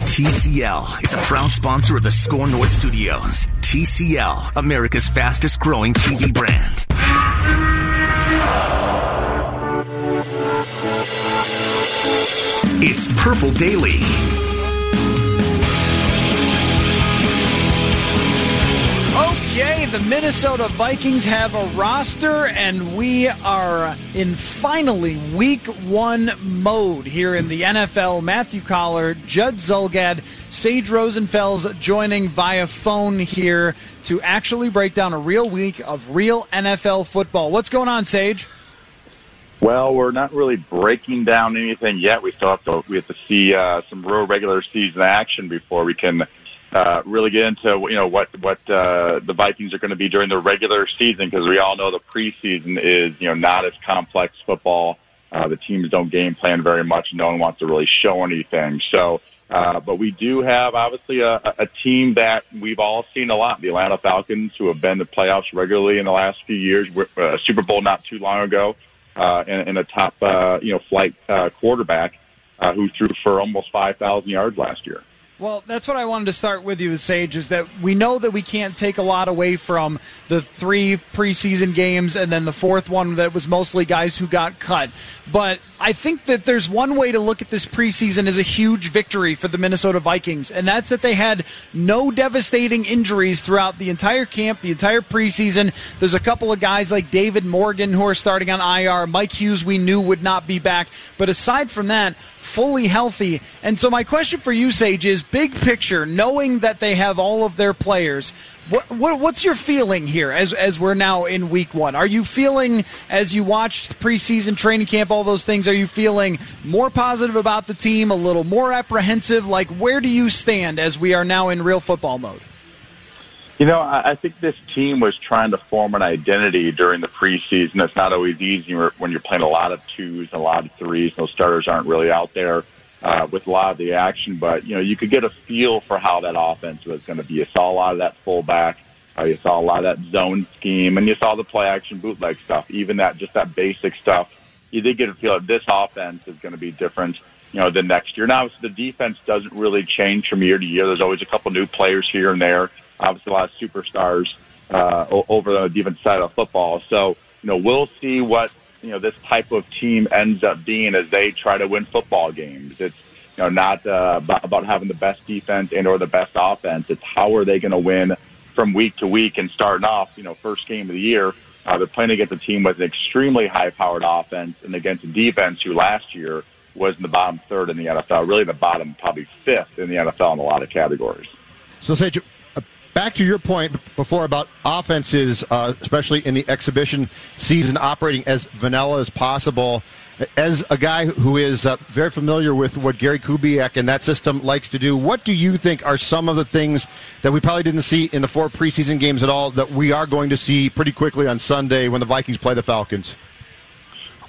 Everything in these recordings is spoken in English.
TCL is a proud sponsor of the Score North Studios. TCL, America's fastest growing TV brand. It's Purple Daily. Okay, the Minnesota Vikings have a roster, and we are in finally week one mode here in the NFL. Matthew Coller, Judd Zulgad, Sage Rosenfels joining via phone here to actually break down a real week of real NFL football. What's going on, Sage? Well, we're not really breaking down anything yet. We still have to we have to see uh, some real regular season action before we can uh, really get into you know what what uh, the Vikings are going to be during the regular season because we all know the preseason is you know not as complex football. Uh, the teams don't game plan very much. No one wants to really show anything. So, uh, but we do have obviously a, a team that we've all seen a lot. The Atlanta Falcons, who have been to playoffs regularly in the last few years, uh, Super Bowl not too long ago, uh, and, and a top uh, you know flight uh, quarterback uh, who threw for almost 5,000 yards last year. Well, that's what I wanted to start with you, Sage, is that we know that we can't take a lot away from the three preseason games and then the fourth one that was mostly guys who got cut. But I think that there's one way to look at this preseason as a huge victory for the Minnesota Vikings, and that's that they had no devastating injuries throughout the entire camp, the entire preseason. There's a couple of guys like David Morgan who are starting on IR. Mike Hughes, we knew would not be back. But aside from that, fully healthy. And so, my question for you, Sage, is big picture, knowing that they have all of their players. What, what, what's your feeling here as as we're now in week one? Are you feeling as you watched preseason training camp, all those things? Are you feeling more positive about the team, a little more apprehensive? Like, where do you stand as we are now in real football mode? You know, I think this team was trying to form an identity during the preseason. It's not always easy when you're playing a lot of twos and a lot of threes. Those starters aren't really out there uh, with a lot of the action, but you know, you could get a feel for how that offense was going to be. You saw a lot of that fullback. Uh, you saw a lot of that zone scheme, and you saw the play action bootleg stuff. Even that, just that basic stuff. You did get a feel that this offense is going to be different, you know, than next year. Now, the defense doesn't really change from year to year. There's always a couple new players here and there obviously a lot of superstars uh, over the defense side of football. So, you know, we'll see what, you know, this type of team ends up being as they try to win football games. It's, you know, not uh, about, having the best defense and or the best offense. It's how are they going to win from week to week and starting off, you know, first game of the year. Uh, they're playing against a team with an extremely high-powered offense and against a defense who last year was in the bottom third in the NFL, really the bottom probably fifth in the NFL in a lot of categories. So, say, back to your point before about offenses, uh, especially in the exhibition season, operating as vanilla as possible. As a guy who is uh, very familiar with what Gary Kubiak and that system likes to do, what do you think are some of the things that we probably didn't see in the four preseason games at all that we are going to see pretty quickly on Sunday when the Vikings play the Falcons?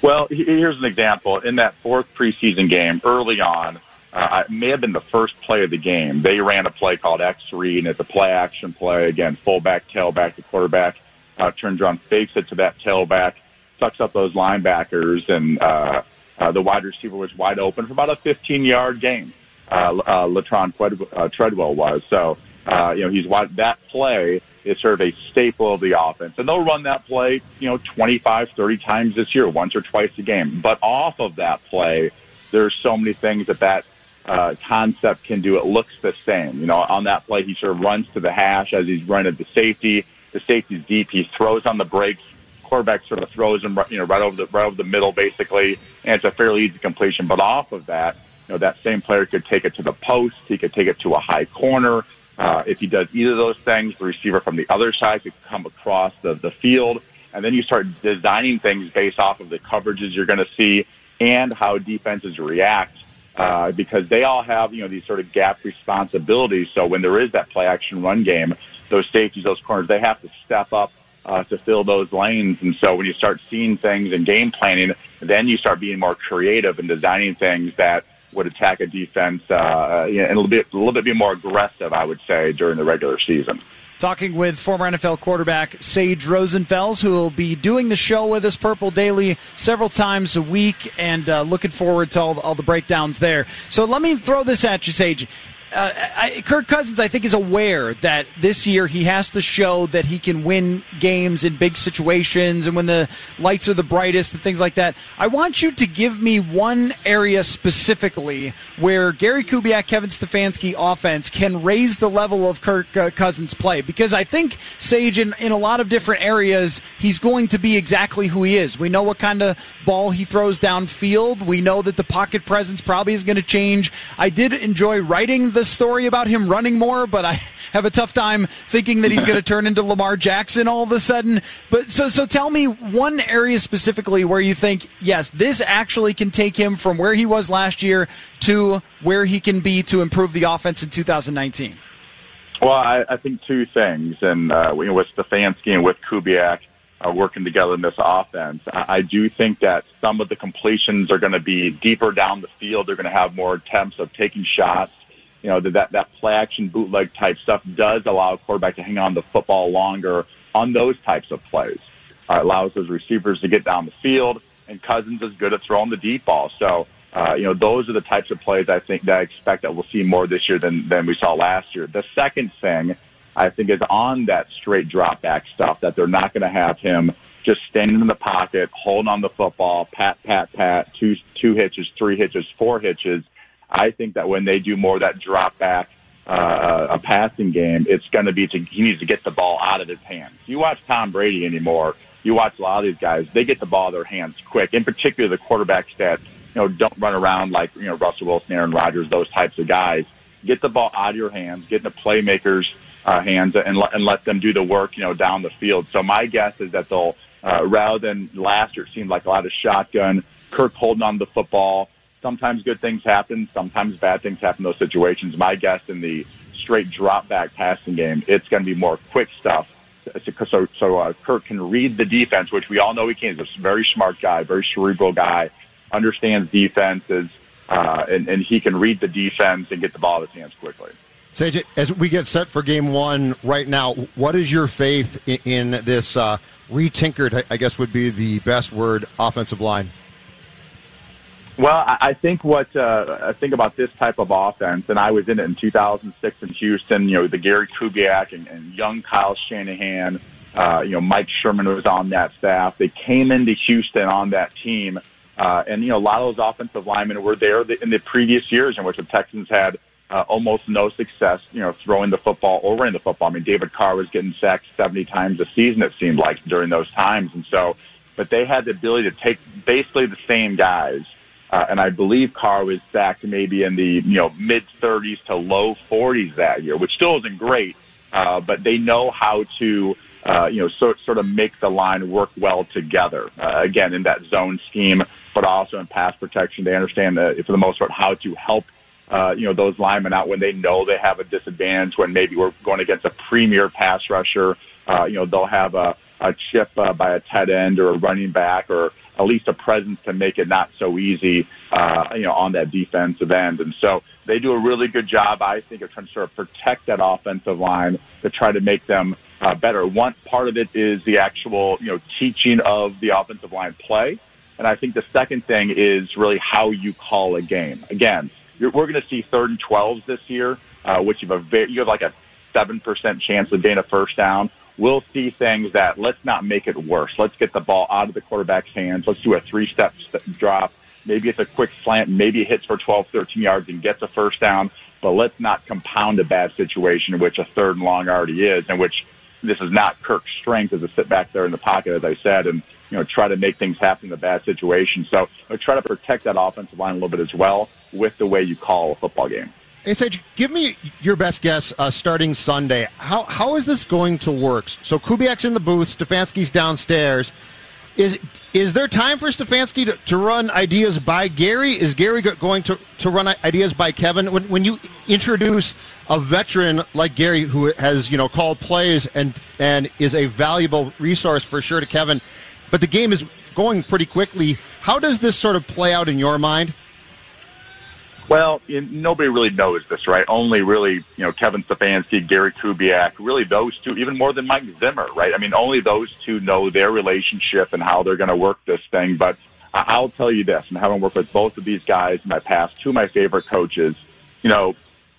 Well, here's an example. In that fourth preseason game, early on, uh, it may have been the first play of the game. They ran a play called X read, and it's a play action play. Again, fullback, tailback, the quarterback uh, turns around, fakes it to that tailback, sucks up those linebackers, and uh, uh, the wide receiver was wide open for about a 15 yard gain. Uh, uh, Laquon uh, Treadwell was. So, uh, you know, he's wide. That play is sort of a staple of the offense. And they'll run that play, you know, 25, 30 times this year, once or twice a game. But off of that play, there's so many things that that uh, concept can do, it looks the same. You know, on that play, he sort of runs to the hash as he's running the safety. The safety's deep. He throws on the brakes. Quarterback sort of throws him, you know, right over the right over the middle, basically, and it's a fairly easy completion. But off of that, you know, that same player could take it to the post. He could take it to a high corner. Uh, if he does either of those things, the receiver from the other side could come across the, the field. And then you start designing things based off of the coverages you're going to see and how defenses react uh, because they all have, you know, these sort of gap responsibilities. So when there is that play action run game, those safeties, those corners, they have to step up uh, to fill those lanes. And so when you start seeing things and game planning, then you start being more creative and designing things that would attack a defense uh, and a little bit, a little bit be more aggressive, I would say, during the regular season. Talking with former NFL quarterback Sage Rosenfels, who will be doing the show with us, Purple Daily, several times a week, and uh, looking forward to all, all the breakdowns there. So let me throw this at you, Sage uh, I, Kirk Cousins, I think, is aware that this year he has to show that he can win games in big situations and when the lights are the brightest and things like that. I want you to give me one area specifically where Gary Kubiak, Kevin Stefanski offense can raise the level of Kirk uh, Cousins' play because I think Sage, in, in a lot of different areas, he's going to be exactly who he is. We know what kind of ball he throws downfield. We know that the pocket presence probably is going to change. I did enjoy writing the the story about him running more, but I have a tough time thinking that he's going to turn into Lamar Jackson all of a sudden. But so so tell me one area specifically where you think yes, this actually can take him from where he was last year to where he can be to improve the offense in 2019. Well, I, I think two things, and uh, you know, with Stefanski and with Kubiak uh, working together in this offense, I, I do think that some of the completions are going to be deeper down the field. They're going to have more attempts of taking shots you know, that, that play action bootleg type stuff does allow a quarterback to hang on the football longer on those types of plays. Uh, it allows those receivers to get down the field, and Cousins is good at throwing the deep ball. So, uh, you know, those are the types of plays I think that I expect that we'll see more this year than, than we saw last year. The second thing I think is on that straight drop back stuff that they're not going to have him just standing in the pocket, holding on the football, pat, pat, pat, two, two hitches, three hitches, four hitches I think that when they do more of that drop back, uh, a passing game, it's going to be to, he needs to get the ball out of his hands. You watch Tom Brady anymore, you watch a lot of these guys, they get the ball out of their hands quick, in particular the quarterbacks that, you know, don't run around like, you know, Russell Wilson, Aaron Rodgers, those types of guys. Get the ball out of your hands, get in the playmakers' uh, hands and, let, and let them do the work, you know, down the field. So my guess is that they'll, uh, rather than last year, it seemed like a lot of shotgun, Kirk holding on to the football, sometimes good things happen, sometimes bad things happen in those situations. My guess in the straight drop back passing game, it's going to be more quick stuff. So, so uh, Kirk can read the defense, which we all know he can. He's a very smart guy, very cerebral guy, understands defenses, uh, and, and he can read the defense and get the ball in his hands quickly. Sage, as we get set for game one right now, what is your faith in, in this uh, retinkered, I guess would be the best word, offensive line? Well, I think what uh, I think about this type of offense, and I was in it in 2006 in Houston. You know, the Gary Kubiak and, and young Kyle Shanahan. Uh, you know, Mike Sherman was on that staff. They came into Houston on that team, uh, and you know, a lot of those offensive linemen were there in the previous years in which the Texans had uh, almost no success. You know, throwing the football or running the football. I mean, David Carr was getting sacked 70 times a season. It seemed like during those times, and so, but they had the ability to take basically the same guys uh, and I believe Carr was sacked maybe in the you know mid 30s to low 40s that year, which still isn't great. Uh, but they know how to uh, you know sort sort of make the line work well together. Uh, again, in that zone scheme, but also in pass protection, they understand that for the most part how to help uh, you know those linemen out when they know they have a disadvantage. When maybe we're going against a premier pass rusher, uh, you know they'll have a, a chip uh, by a tight end or a running back or at least a presence to make it not so easy, uh, you know, on that defensive end. And so they do a really good job, I think, of trying to sort of protect that offensive line to try to make them uh, better. One part of it is the actual, you know, teaching of the offensive line play. And I think the second thing is really how you call a game. Again, we're going to see third and 12s this year, uh, which you have a very, you have like a 7% chance of getting a first down we'll see things that let's not make it worse. Let's get the ball out of the quarterback's hands. Let's do a three-step drop. Maybe it's a quick slant. Maybe it hits for 12, 13 yards and gets a first down. But let's not compound a bad situation, which a third and long already is, and which this is not Kirk's strength as to sit back there in the pocket, as I said, and you know try to make things happen in a bad situation. So try to protect that offensive line a little bit as well with the way you call a football game. Sage, give me your best guess uh, starting Sunday. How how is this going to work? So Kubiak's in the booth, Stefanski's downstairs. Is is there time for Stefanski to, to run ideas by Gary? Is Gary going to, to run ideas by Kevin? When, when you introduce a veteran like Gary, who has you know called plays and and is a valuable resource for sure to Kevin, but the game is going pretty quickly. How does this sort of play out in your mind? Well, you, nobody really knows this, right? Only really, you know, Kevin Stefanski, Gary Kubiak, really those two, even more than Mike Zimmer, right? I mean, only those two know their relationship and how they're going to work this thing. But I'll tell you this, and having worked with both of these guys in my past, two of my favorite coaches, you know,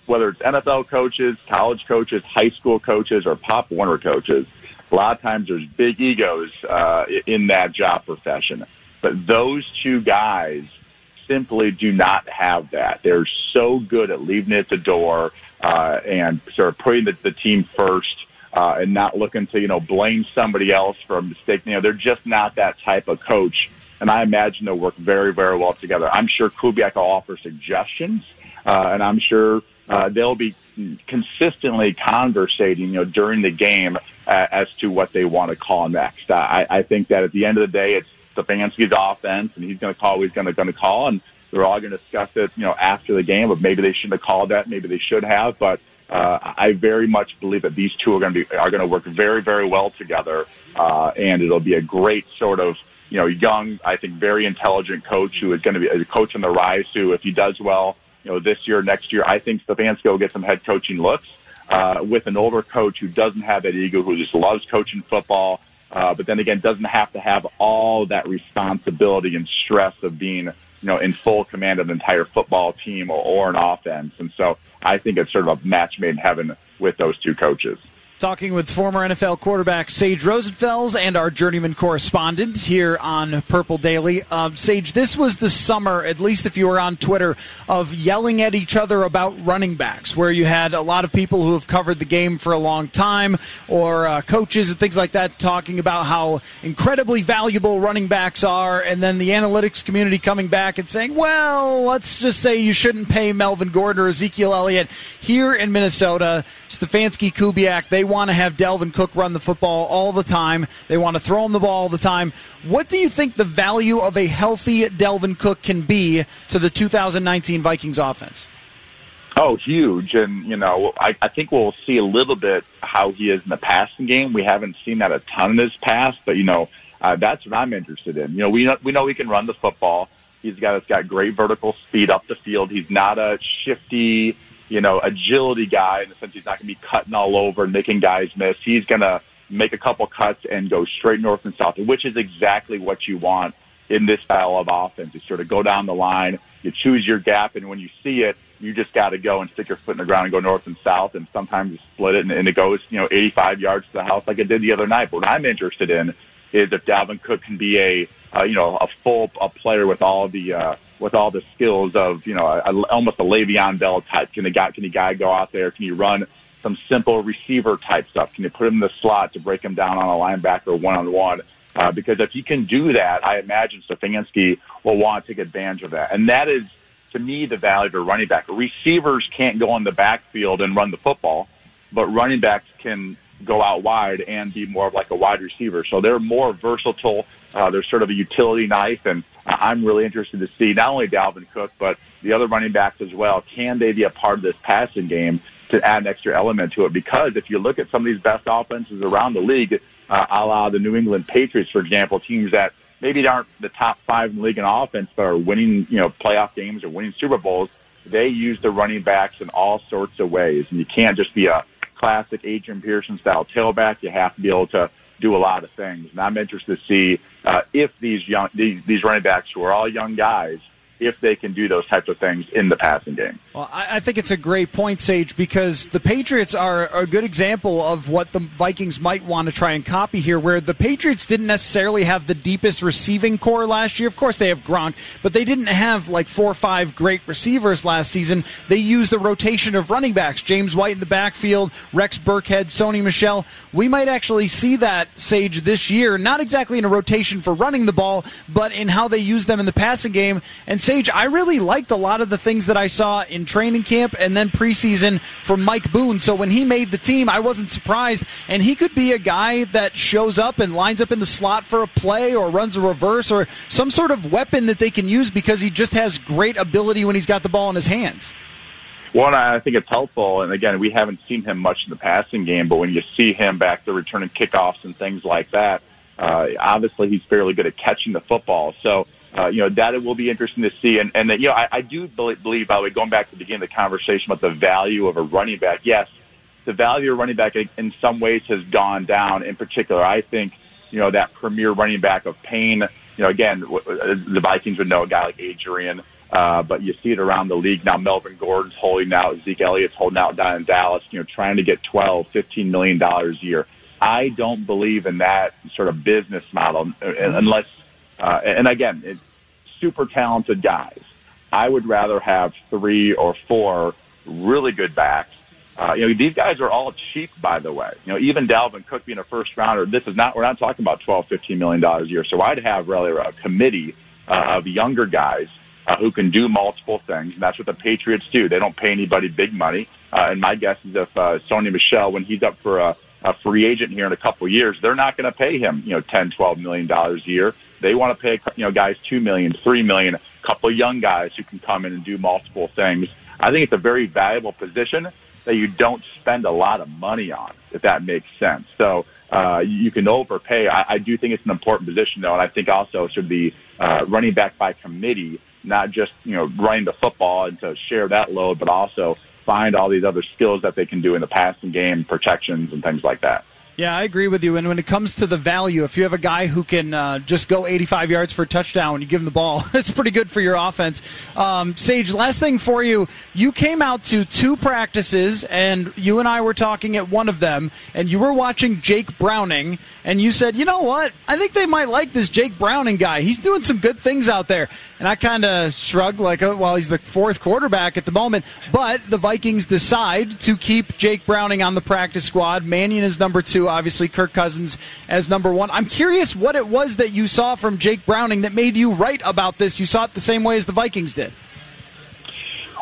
whether it's NFL coaches, college coaches, high school coaches, or Pop Warner coaches, a lot of times there's big egos uh, in that job profession. But those two guys simply do not have that. They're so good at leaving it at the door uh, and sort of putting the, the team first uh, and not looking to you know blame somebody else for a mistake. You know, they're just not that type of coach. And I imagine they'll work very, very well together. I'm sure Kubiak will offer suggestions, uh, and I'm sure uh, they'll be consistently conversating, you know, during the game uh, as to what they want to call next. I, I think that at the end of the day, it's Stefanski's offense, and he's going to call what he's going to going to call, and they're all going to discuss it, you know, after the game. But maybe they shouldn't have called that. Maybe they should have. But uh, I very much believe that these two are going to be are going to work very, very well together, uh, and it'll be a great sort of you know young, I think, very intelligent coach who is going to be a coach on the rise. Who, if he does well, you know, this year, next year, I think Stefanski will get some head coaching looks. Uh, with an older coach who doesn't have that ego, who just loves coaching football, uh, but then again, doesn't have to have all that responsibility and stress of being, you know, in full command of an entire football team or, or an offense. And so I think it's sort of a match made in heaven with those two coaches. Talking with former NFL quarterback Sage Rosenfels and our journeyman correspondent here on Purple Daily. Uh, Sage, this was the summer, at least if you were on Twitter, of yelling at each other about running backs, where you had a lot of people who have covered the game for a long time, or uh, coaches and things like that, talking about how incredibly valuable running backs are, and then the analytics community coming back and saying, well, let's just say you shouldn't pay Melvin Gordon or Ezekiel Elliott. Here in Minnesota, Stefanski, Kubiak, they want to have Dalvin Cook run the football all the time. They want to throw him the ball all the time. What do you think the value of a healthy Dalvin Cook can be to the 2019 Vikings offense? Oh, huge. And, you know, I, I think we'll see a little bit how he is in the passing game. We haven't seen that a ton in his past, but, you know, uh, that's what I'm interested in. You know, we know, we know he can run the football. He's got, he's got great vertical speed up the field. He's not a shifty, you know, agility guy in the sense he's not going to be cutting all over making guys miss. He's going to make a couple cuts and go straight north and south, which is exactly what you want in this style of offense. You sort of go down the line, you choose your gap, and when you see it, you just got to go and stick your foot in the ground and go north and south, and sometimes you split it and, and it goes, you know, 85 yards to the house like it did the other night. But what I'm interested in is if Dalvin Cook can be a, uh, you know, a full a player with all the uh, with all the skills of you know a, almost a Le'Veon Bell type. Can the guy can the guy go out there? Can he run some simple receiver type stuff? Can you put him in the slot to break him down on a linebacker one on one? Uh, because if he can do that, I imagine Stefanski will want to take advantage of that, and that is to me the value of a running back. Receivers can't go on the backfield and run the football, but running backs can go out wide and be more of like a wide receiver. So they're more versatile. Uh, they're sort of a utility knife, and I'm really interested to see not only Dalvin Cook but the other running backs as well. Can they be a part of this passing game to add an extra element to it? Because if you look at some of these best offenses around the league, uh, a la the New England Patriots, for example, teams that maybe aren't the top five in the league in offense but are winning, you know, playoff games or winning Super Bowls, they use the running backs in all sorts of ways, and you can't just be a classic Adrian Peterson style tailback. You have to be able to do a lot of things. And I'm interested to see uh, if these young these, these running backs who are all young guys if they can do those types of things in the passing game. Well, I, think it's a great point, Sage, because the Patriots are a good example of what the Vikings might want to try and copy here, where the Patriots didn't necessarily have the deepest receiving corps last year. Of course, they have Gronk, but they didn't have like four or five great receivers last season. They used the rotation of running backs, James White in the backfield, Rex Burkhead, Sony Michel. We might actually see that, Sage, this year, not exactly in a rotation for running the ball, but in how they use them in the passing game. And Sage, I really liked a lot of the things that I saw in training camp and then preseason from Mike Boone. So when he made the team, I wasn't surprised. And he could be a guy that shows up and lines up in the slot for a play or runs a reverse or some sort of weapon that they can use because he just has great ability when he's got the ball in his hands. One, I think it's helpful, and again, we haven't seen him much in the passing game, but when you see him back there returning kickoffs and things like that, uh, obviously he's fairly good at catching the football. So uh, you know, that it will be interesting to see. And, and you know, I, I do believe, by the way, going back to the beginning of the conversation about the value of a running back, yes, the value of running back in some ways has gone down. In particular, I think, you know, that premier running back of pain, you know, again, the Vikings would know a guy like Adrian, uh, but you see it around the league now. Melvin Gordon's holding out, Zeke Elliott's holding out down in Dallas, you know, trying to get twelve, fifteen million dollars a year. I don't believe in that sort of business model unless uh, and again, it, super talented guys. I would rather have three or four really good backs. Uh, you know, these guys are all cheap, by the way. You know, even Dalvin Cook being a first rounder, this is not, we're not talking about twelve, fifteen million dollars a year. So I'd have really a committee uh, of younger guys uh, who can do multiple things. And that's what the Patriots do. They don't pay anybody big money. Uh, and my guess is if uh, Sony Michel, when he's up for a, a free agent here in a couple years, they're not going to pay him, you know, ten, twelve million dollars a year. They want to pay, you know, guys two million, three million, a couple of young guys who can come in and do multiple things. I think it's a very valuable position that you don't spend a lot of money on, if that makes sense. So uh, you can overpay. I, I do think it's an important position, though, and I think also should be uh, running back by committee, not just you know running the football and to share that load, but also find all these other skills that they can do in the passing game, protections, and things like that. Yeah, I agree with you. And when it comes to the value, if you have a guy who can uh, just go 85 yards for a touchdown you give him the ball, it's pretty good for your offense. Um, Sage, last thing for you. You came out to two practices, and you and I were talking at one of them, and you were watching Jake Browning, and you said, you know what? I think they might like this Jake Browning guy. He's doing some good things out there. And I kind of shrugged, like, oh, well, he's the fourth quarterback at the moment. But the Vikings decide to keep Jake Browning on the practice squad. Mannion is number two obviously Kirk Cousins as number one. I'm curious what it was that you saw from Jake Browning that made you write about this. You saw it the same way as the Vikings did.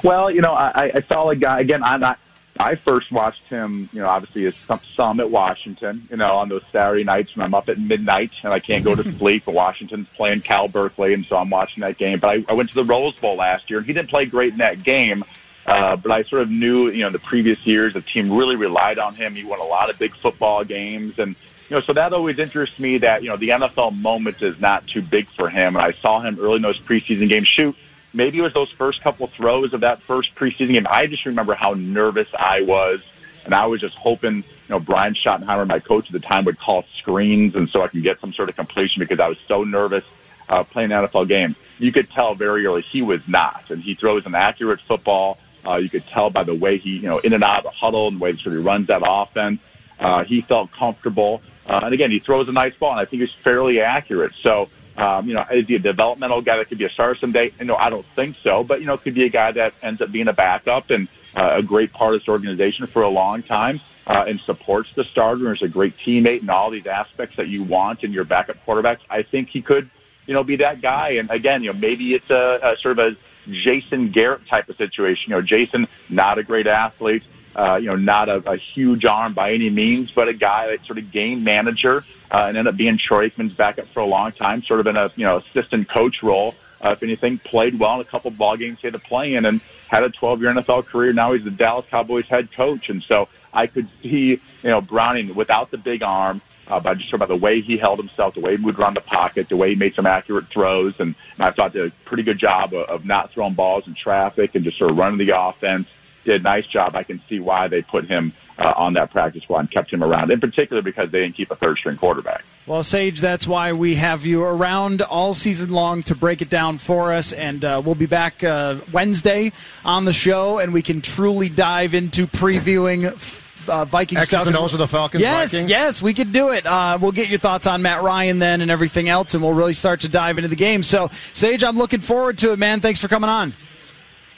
Well, you know, I, I saw a guy again. I'm not. I first watched him, you know, obviously as some, some at Washington, you know, on those Saturday nights when I'm up at midnight and I can't go to sleep. Washington's playing Cal Berkeley, and so I'm watching that game. But I, I went to the Rose Bowl last year, and he didn't play great in that game. Uh, but I sort of knew, you know, the previous years the team really relied on him. He won a lot of big football games, and you know, so that always interests me that you know the NFL moment is not too big for him. And I saw him early in those preseason games shoot. Maybe it was those first couple throws of that first preseason game. I just remember how nervous I was, and I was just hoping, you know, Brian Schottenheimer, my coach at the time, would call screens, and so I can get some sort of completion because I was so nervous uh, playing NFL game. You could tell very early he was not, and he throws an accurate football uh, you could tell by the way he, you know, in and out of the huddle and the way that sort of runs that offense. Uh, he felt comfortable. Uh, and again, he throws a nice ball, and I think he's fairly accurate. So, um, you know, is he a developmental guy that could be a starter someday? You know, I don't think so, but you know, could be a guy that ends up being a backup and uh, a great part of this organization for a long time. Uh, and supports the starter and is a great teammate and all these aspects that you want in your backup quarterbacks. I think he could, you know, be that guy. And again, you know, maybe it's a, a sort of a Jason Garrett type of situation. You know, Jason, not a great athlete, uh, you know, not a, a huge arm by any means, but a guy that sort of game manager uh, and ended up being Troy Aikman's backup for a long time, sort of in a you know assistant coach role. Uh, if anything, played well in a couple ball games he had to play in, and had a 12-year NFL career. Now he's the Dallas Cowboys head coach, and so I could see you know Browning without the big arm, uh, but just about the way he held himself, the way he moved around the pocket, the way he made some accurate throws, and, and I thought did a pretty good job of, of not throwing balls in traffic and just sort of running the offense. did a nice job. I can see why they put him uh, on that practice squad and kept him around, in particular because they didn't keep a third string quarterback. Well, Sage, that's why we have you around all season long to break it down for us. And uh, we'll be back uh, Wednesday on the show, and we can truly dive into previewing. Uh, Vikings X's and O's of the Falcons. Yes, Vikings. yes, we could do it. Uh, we'll get your thoughts on Matt Ryan then and everything else, and we'll really start to dive into the game. So, Sage, I'm looking forward to it, man. Thanks for coming on.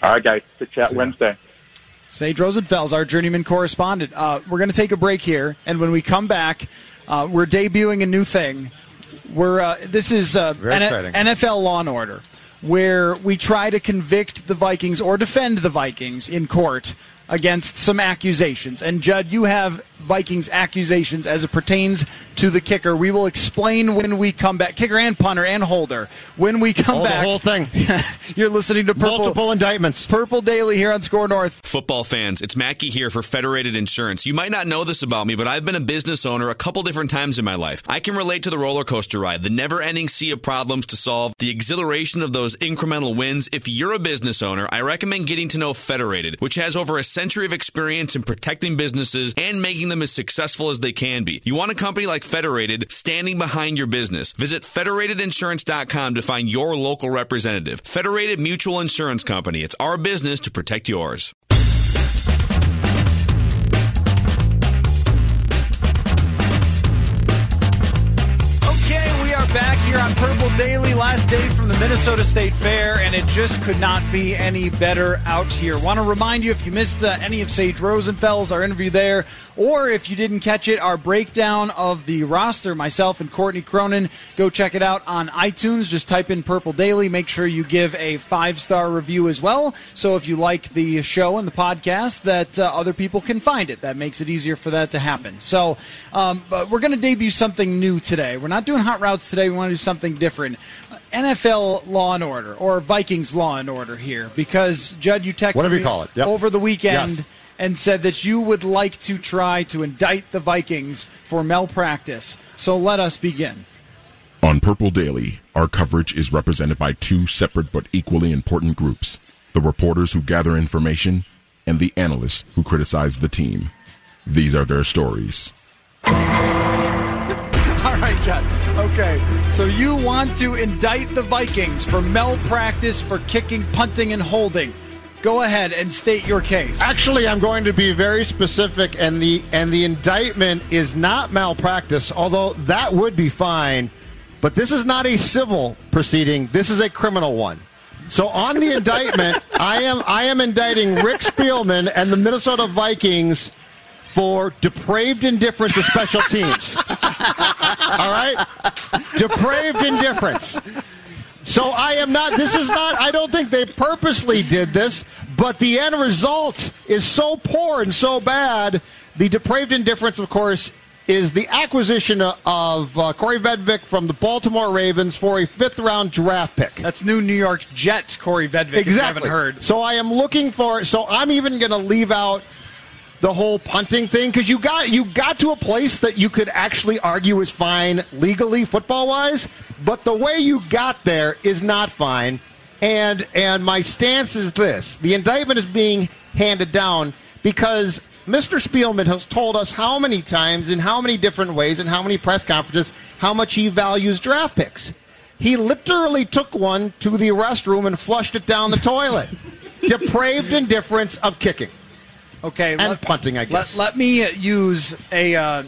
All right, guys. Good chat Wednesday. Sage Rosenfels, our journeyman correspondent. Uh, we're going to take a break here, and when we come back, uh, we're debuting a new thing. We're uh, this is uh, N- NFL Law and Order, where we try to convict the Vikings or defend the Vikings in court against some accusations. And Judd, you have Vikings accusations as it pertains to the kicker. We will explain when we come back. Kicker and punter and holder. When we come Oh, the whole thing. you're listening to Purple, Multiple indictments. Purple Daily here on Score North. Football fans, it's Mackey here for Federated Insurance. You might not know this about me, but I've been a business owner a couple different times in my life. I can relate to the roller coaster ride, the never ending sea of problems to solve, the exhilaration of those incremental wins. If you're a business owner, I recommend getting to know Federated, which has over a century of experience in protecting businesses and making them as successful as they can be. You want a company like Federated standing behind your business. Visit federatedinsurance.com to find your local representative. Federated Mutual Insurance Company. It's our business to protect yours. Okay, we are back here on Purple Daily, last day from the Minnesota State Fair, and it just could not be any better out here. Want to remind you if you missed uh, any of Sage Rosenfels, our interview there, or if you didn't catch it, our breakdown of the roster, myself and Courtney Cronin, go check it out on iTunes. Just type in Purple Daily. Make sure you give a five star review as well. So if you like the show and the podcast, that uh, other people can find it. That makes it easier for that to happen. So um, we're going to debut something new today. We're not doing hot routes today. We want to do something different. NFL Law and Order or Vikings Law and Order here because Judd, you texted Whatever you me call it. Yep. over the weekend Yes. and said that you would like to try to indict the Vikings for malpractice. So let us begin. On Purple Daily, our coverage is represented by two separate but equally important groups the reporters who gather information and the analysts who criticize the team. These are their stories. All right, Judd. Okay, so you want to indict the Vikings for malpractice for kicking, punting, and holding. Go ahead and state your case. Actually, I'm going to be very specific, and the and the indictment is not malpractice, although that would be fine. But this is not a civil proceeding. This is a criminal one. So on the indictment, I am I am indicting Rick Spielman and the Minnesota Vikings for depraved indifference to special teams. All right, depraved indifference. So I am not. This is not. I don't think they purposely did this, but the end result is so poor and so bad. The depraved indifference, of course, is the acquisition of uh, Kaare Vedvik from the Baltimore Ravens for a fifth-round draft pick. That's new New York Jet Kaare Vedvik. You haven't heard. So I am looking for. So I'm even going to leave out the whole punting thing because you got you got to a place that you could actually argue is fine legally, football wise, but the way you got there is not fine. And and my stance is this: the indictment is being handed down because Mr. Spielman has told us how many times, in how many different ways, in how many press conferences, how much he values draft picks. He literally took one to the restroom and flushed it down the toilet. Depraved indifference of kicking. Okay, And punting, I guess. Let, let me uh, use a uh,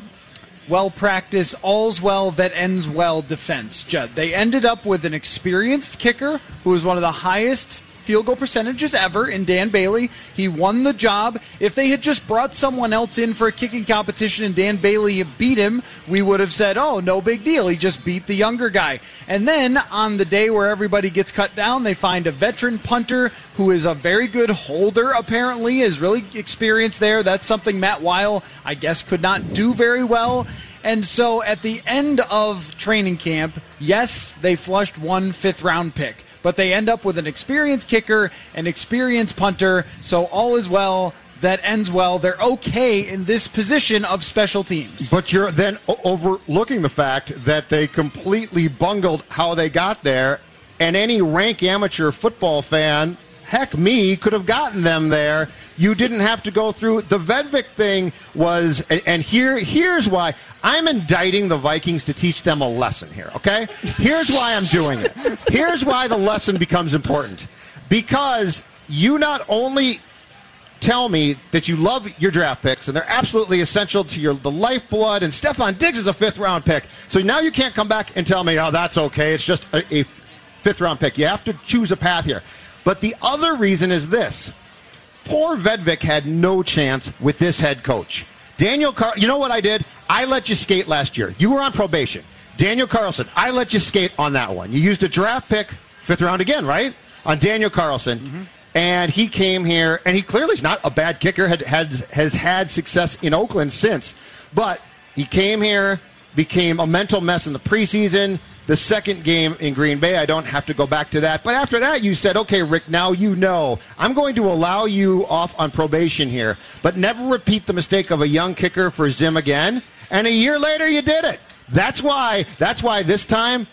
well practiced, all's well that ends well defense, Judd. They ended up with an experienced kicker who was one of the highest field goal percentages ever in Dan Bailey. He won the job. If they had just brought someone else in for a kicking competition and Dan Bailey beat him, we would have said, oh, no big deal. He just beat the younger guy. And then on the day where everybody gets cut down, they find a veteran punter who is a very good holder, apparently, is really experienced there. That's something Matt Wile, I guess, could not do very well. And so at the end of training camp, yes, they flushed one fifth round pick, but they end up with an experienced kicker, an experienced punter, so all is well. That ends well. They're okay in this position of special teams. But you're then overlooking the fact that they completely bungled how they got there, and any rank amateur football fan, heck me, could have gotten them there. You didn't have to go through the Vedvik thing was, and, here here's why I'm indicting the Vikings to teach them a lesson here. Okay, here's why I'm doing it. Here's why the lesson becomes important because you not only tell me that you love your draft picks and they're absolutely essential to your the lifeblood. And Stefon Diggs is a fifth round pick, so now you can't come back and tell me, oh, that's okay. It's just a, a fifth round pick. You have to choose a path here. But the other reason is this: poor Vedvik had no chance with this head coach. Daniel Car- you know what I did? I let you skate last year. You were on probation. Daniel Carlson, I let you skate on that one. You used a draft pick, fifth round again, right? On Daniel Carlson. Mm-hmm and he came here, and he clearly is not a bad kicker. Had, had has had success in Oakland since, but he came here, became a mental mess in the preseason. The second game in Green Bay, I don't have to go back to that. But after that, you said, okay, Rick, now you know. I'm going to allow you off on probation here, but never repeat the mistake of a young kicker for Zim again. And a year later, you did it. That's why. That's why this time,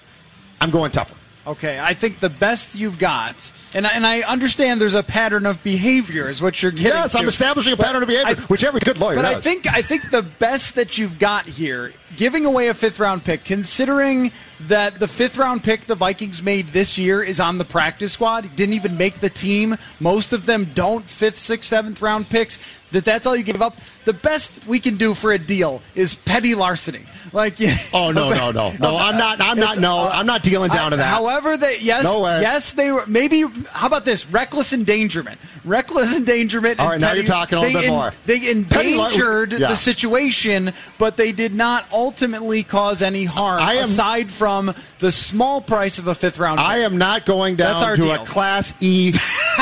I'm going tougher. Okay, I think the best you've got and I, and I understand there's a pattern of behavior is what you're getting. Yes, to. I'm establishing a pattern of behavior, I, which every good lawyer But does. I think I think the best that you've got here, giving away a fifth round pick, considering that the fifth round pick the Vikings made this year is on the practice squad, didn't even make the team. Most of them don't fifth, sixth, seventh round picks. That that's all you give up. The best we can do for a deal is petty larceny. Like, yeah. oh no, no, no, no! I'm not. I'm not. No, uh, I'm not dealing down to that. However, that yes, no yes, they were maybe. How about this? Reckless endangerment. Reckless endangerment. All right, now you're talking a little bit more. They endangered yeah. the situation, but they did not ultimately cause any harm. I am, aside from the small price of a fifth round. Pick. I am not going down to deal. a Class E.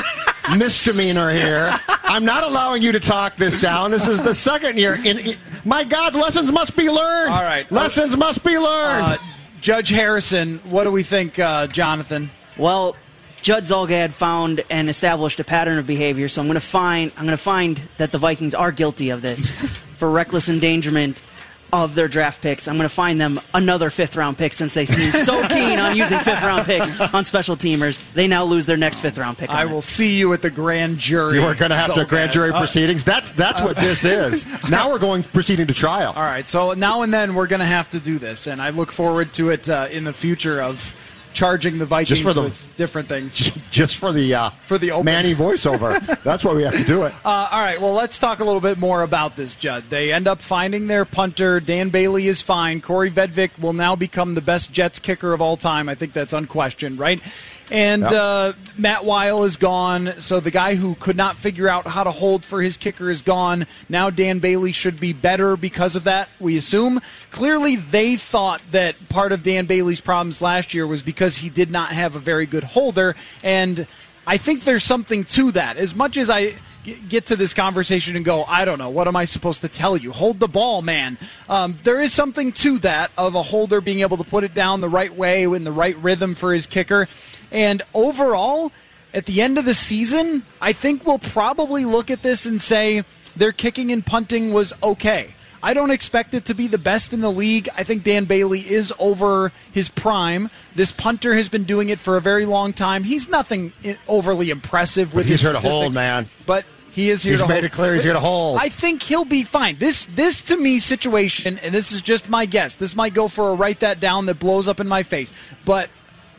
misdemeanor here. I'm not allowing you to talk this down. This is the second year. In, in my God, lessons must be learned. All right, lessons uh, must be learned. Uh, Judge Harrison, what do we think, uh, Jonathan? Well, Judge Zulgad found and established a pattern of behavior, so I'm going to find I'm going to find that the Vikings are guilty of this for reckless endangerment of their draft picks. I'm going to find them another fifth round pick since they seem so keen on using fifth round picks on special teamers. They now lose their next fifth round pick. I will see you at the grand jury. You are going to have so to grand jury uh, proceedings. That's that's what this is. Now we're going proceeding to trial. All right. So now and then we're going to have to do this, and I look forward to it uh, in the future of charging the Vikings for the, with different things. Just for the uh, for the open. Manny voiceover. That's why we have to do it. Uh, all right. Well, let's talk a little bit more about this, Judd. They end up finding their punter. Dan Bailey is fine. Kaare Vedvik will now become the best Jets kicker of all time. I think that's unquestioned, right? And yep. uh, Matt Wile is gone, so the guy who could not figure out how to hold for his kicker is gone. Now Dan Bailey should be better because of that, we assume. Clearly, they thought that part of Dan Bailey's problems last year was because he did not have a very good holder, and I think there's something to that. As much as I get to this conversation and go, I don't know, what am I supposed to tell you? Hold the ball, man. Um, there is something to that of a holder being able to put it down the right way in the right rhythm for his kicker. And overall, at the end of the season, I think we'll probably look at this and say their kicking and punting was okay. I don't expect it to be the best in the league. I think Dan Bailey is over his prime. This punter has been doing it for a very long time. He's nothing overly impressive with but he's his here to hold, man. But he is here he's to made hold. it clear he's here to hold. I think he'll be fine. This this to me situation, and this is just my guess. This might go for a write that down that blows up in my face. But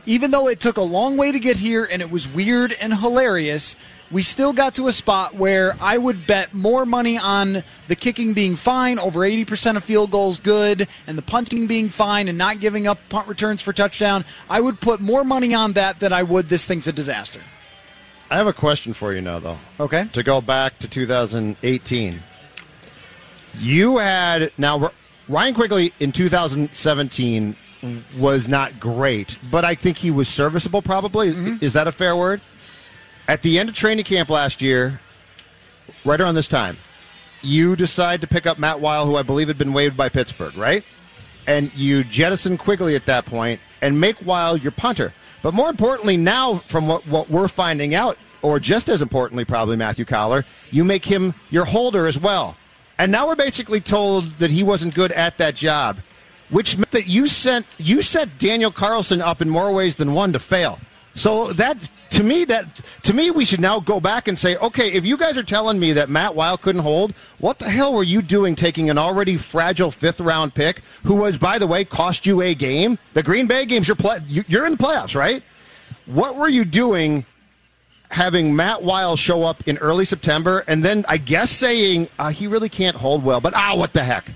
even though it took a long way to get here and it was weird and hilarious, we still got to a spot where I would bet more money on the kicking being fine, over 80% of field goals good, and the punting being fine and not giving up punt returns for touchdown. I would put more money on that than I would this thing's a disaster. I have a question for you now, though. Okay. To go back to 2018. You had, now, Ryan Quigley in 2017 was not great, but I think he was serviceable. Probably mm-hmm. is that a fair word? At the end of training camp last year, right around this time, you decide to pick up Matt Wile, who I believe had been waived by Pittsburgh, right? And you jettison Quigley at that point and make Wile your punter. But more importantly, now from what, what we're finding out, or just as importantly, probably Matthew Coller, you make him your holder as well. And now we're basically told that he wasn't good at that job which meant that you sent you set Daniel Carlson up in more ways than one to fail. So that to me that to me we should now go back and say, okay, if you guys are telling me that Matt Wile couldn't hold, what the hell were you doing taking an already fragile fifth round pick, who was by the way cost you a game? The Green Bay games, you're play, you're in the playoffs, right? What were you doing? Having Matt Wile show up in early September, and then I guess saying uh, he really can't hold well, but ah, what the heck?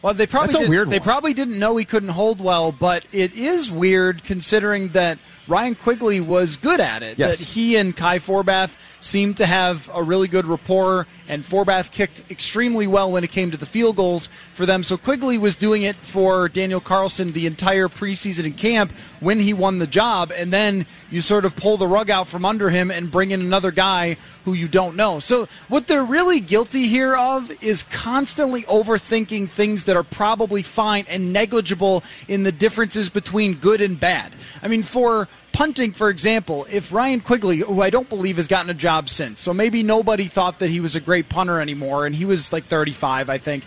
Well, they probably That's a did, weird they one. probably didn't know he couldn't hold well, but it is weird considering that Ryan Quigley was good at it. Yes. That he and Kai Forbath seemed to have a really good rapport, and Forbath kicked extremely well when it came to the field goals for them. So Quigley was doing it for Daniel Carlson the entire preseason and camp when he won the job, and then you sort of pull the rug out from under him and bring in another guy who you don't know. So what they're really guilty here of is constantly overthinking things that are probably fine and negligible in the differences between good and bad. I mean, for punting, for example, if Ryan Quigley, who I don't believe has gotten a job since, so maybe nobody thought that he was a great punter anymore, and he was like 35, I think,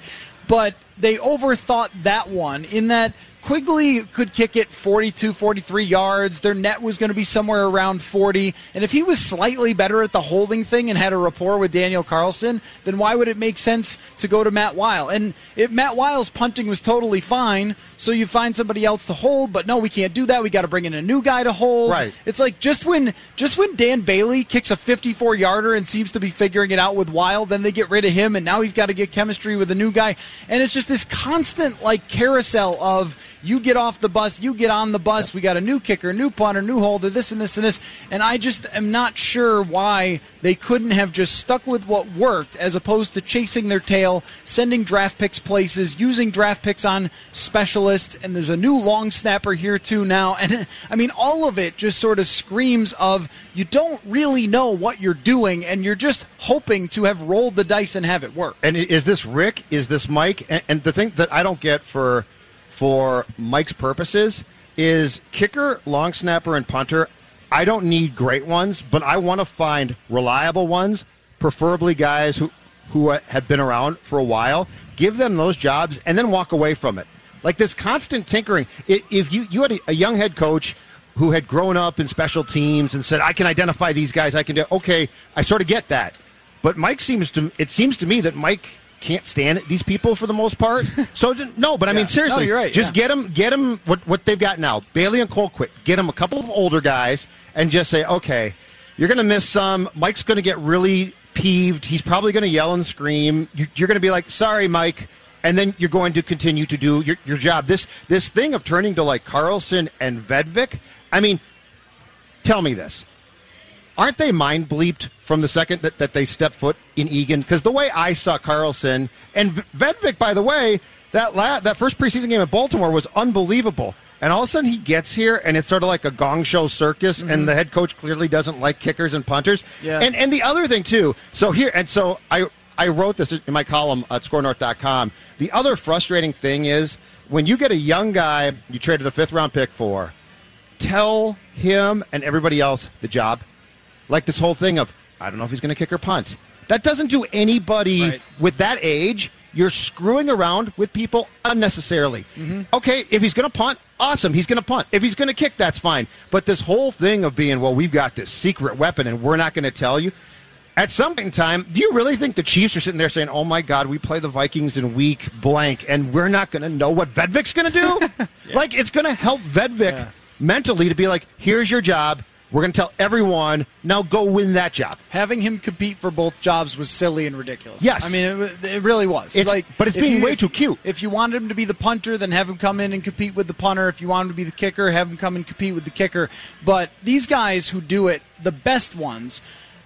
but they overthought that one in that Quigley could kick it 42, 43 yards. Their net was going to be somewhere around 40. And if he was slightly better at the holding thing and had a rapport with Daniel Carlson, then why would it make sense to go to Matt Wile? And if Matt Wile's punting was totally fine, so you find somebody else to hold, but no, we can't do that. We got to bring in a new guy to hold. Right. It's like just when just when Dan Bailey kicks a 54 yarder and seems to be figuring it out with Wile, then they get rid of him, and now he's got to get chemistry with a new guy, and it's just this constant like carousel of you get off the bus, you get on the bus. We got a new kicker, new punter, new holder, this and this and this, and I just am not sure why they couldn't have just stuck with what worked as opposed to chasing their tail, sending draft picks places, using draft picks on specialists, and there's a new long snapper here too now, and I mean all of it just sort of screams of you don't really know what you're doing, and you're just hoping to have rolled the dice and have it work. And is this Rick? Is this Mike? And, and the thing that I don't get for for Mike's purposes is kicker, long snapper, and punter. I don't need great ones, but I want to find reliable ones, preferably guys who who have been around for a while. Give them those jobs and then walk away from it. Like this constant tinkering. If you you had a, young head coach who had grown up in special teams and said, "I can identify these guys. I can do." Okay, I sort of get that. But Mike seems to it seems to me that Mike can't stand it, these people for the most part. So no, but I mean Yeah. seriously, No, right, just yeah. get them get them what what they've got now. Bailey and Colquitt, get them a couple of older guys and just say, "Okay, you're going to miss some. Mike's going to get really peeved. He's probably going to yell and scream. You, you're going to be like, "Sorry, Mike." And then you're going to continue to do your, your job. This this thing of turning to like Carlson and Vedvik. I mean, tell me this aren't they mind bleeped from the second that, that they step foot in Eagan? Because the way I saw Carlson and Vedvik, by the way, that la- that first preseason game at Baltimore was unbelievable. And all of a sudden he gets here, and it's sort of like a gong show circus, and mm-hmm. the head coach clearly doesn't like kickers and punters. Yeah. And and the other thing too. So here, and so I I wrote this in my column at SKORNorth.com. The other frustrating thing is when you get a young guy you traded a fifth round pick for, tell him and everybody else the job. Like this whole thing of, I don't know if he's going to kick or punt. That doesn't do anybody Right. with that age. You're screwing around with people unnecessarily. Mm-hmm. Okay, if he's going to punt, awesome. He's going to punt. If he's going to kick, that's fine. But this whole thing of being, well, we've got this secret weapon and we're not going to tell you. At some point in time, do you really think the Chiefs are sitting there saying, "Oh my God, we play the Vikings in week blank, and we're not going to know what Vedvik's going to do"? Like it's going to help Vedvik Yeah. mentally to be like, "Here's your job. We're going to tell everyone now. Go win that job." having him compete for both jobs was silly and ridiculous. Yes. I mean it, it really was. It's- like, but it's being you- way too cute. If you wanted him to be the punter, then have him come in and compete with the punter. If you want him to be the kicker, have him come and compete with the kicker. But these guys who do it, the best ones.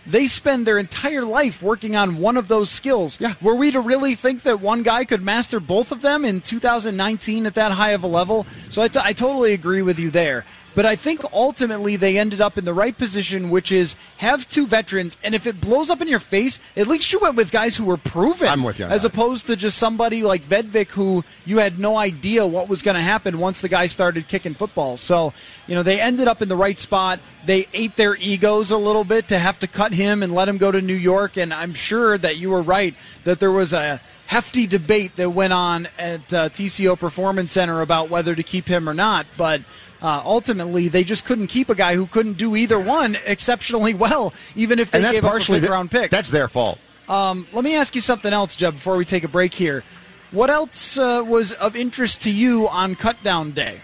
They spend their entire life working on one of those skills. Yeah. Were we to really think that one guy could master both of them in 2019 at that high of a level? So I, t- I totally agree with you there. But I think ultimately they ended up in the right position, which is have two veterans, and if it blows up in your face, at least you went with guys who were proven. I'm with you As that. opposed to just somebody like Vedvik who you had no idea what was going to happen once the guy started kicking football. So, you know, they ended up in the right spot. They ate their egos a little bit to have to cut him and let him go to New York, and I'm sure that you were right that there was a hefty debate that went on at uh, TCO Performance Center about whether to keep him or not, but. Uh, ultimately, they just couldn't keep a guy who couldn't do either one exceptionally well, even if they and that's gave up a partially fifth the- round pick. That's their fault. Um, let me ask you something else, Judd, before we take a break here. What else uh, was of interest to you on cutdown day?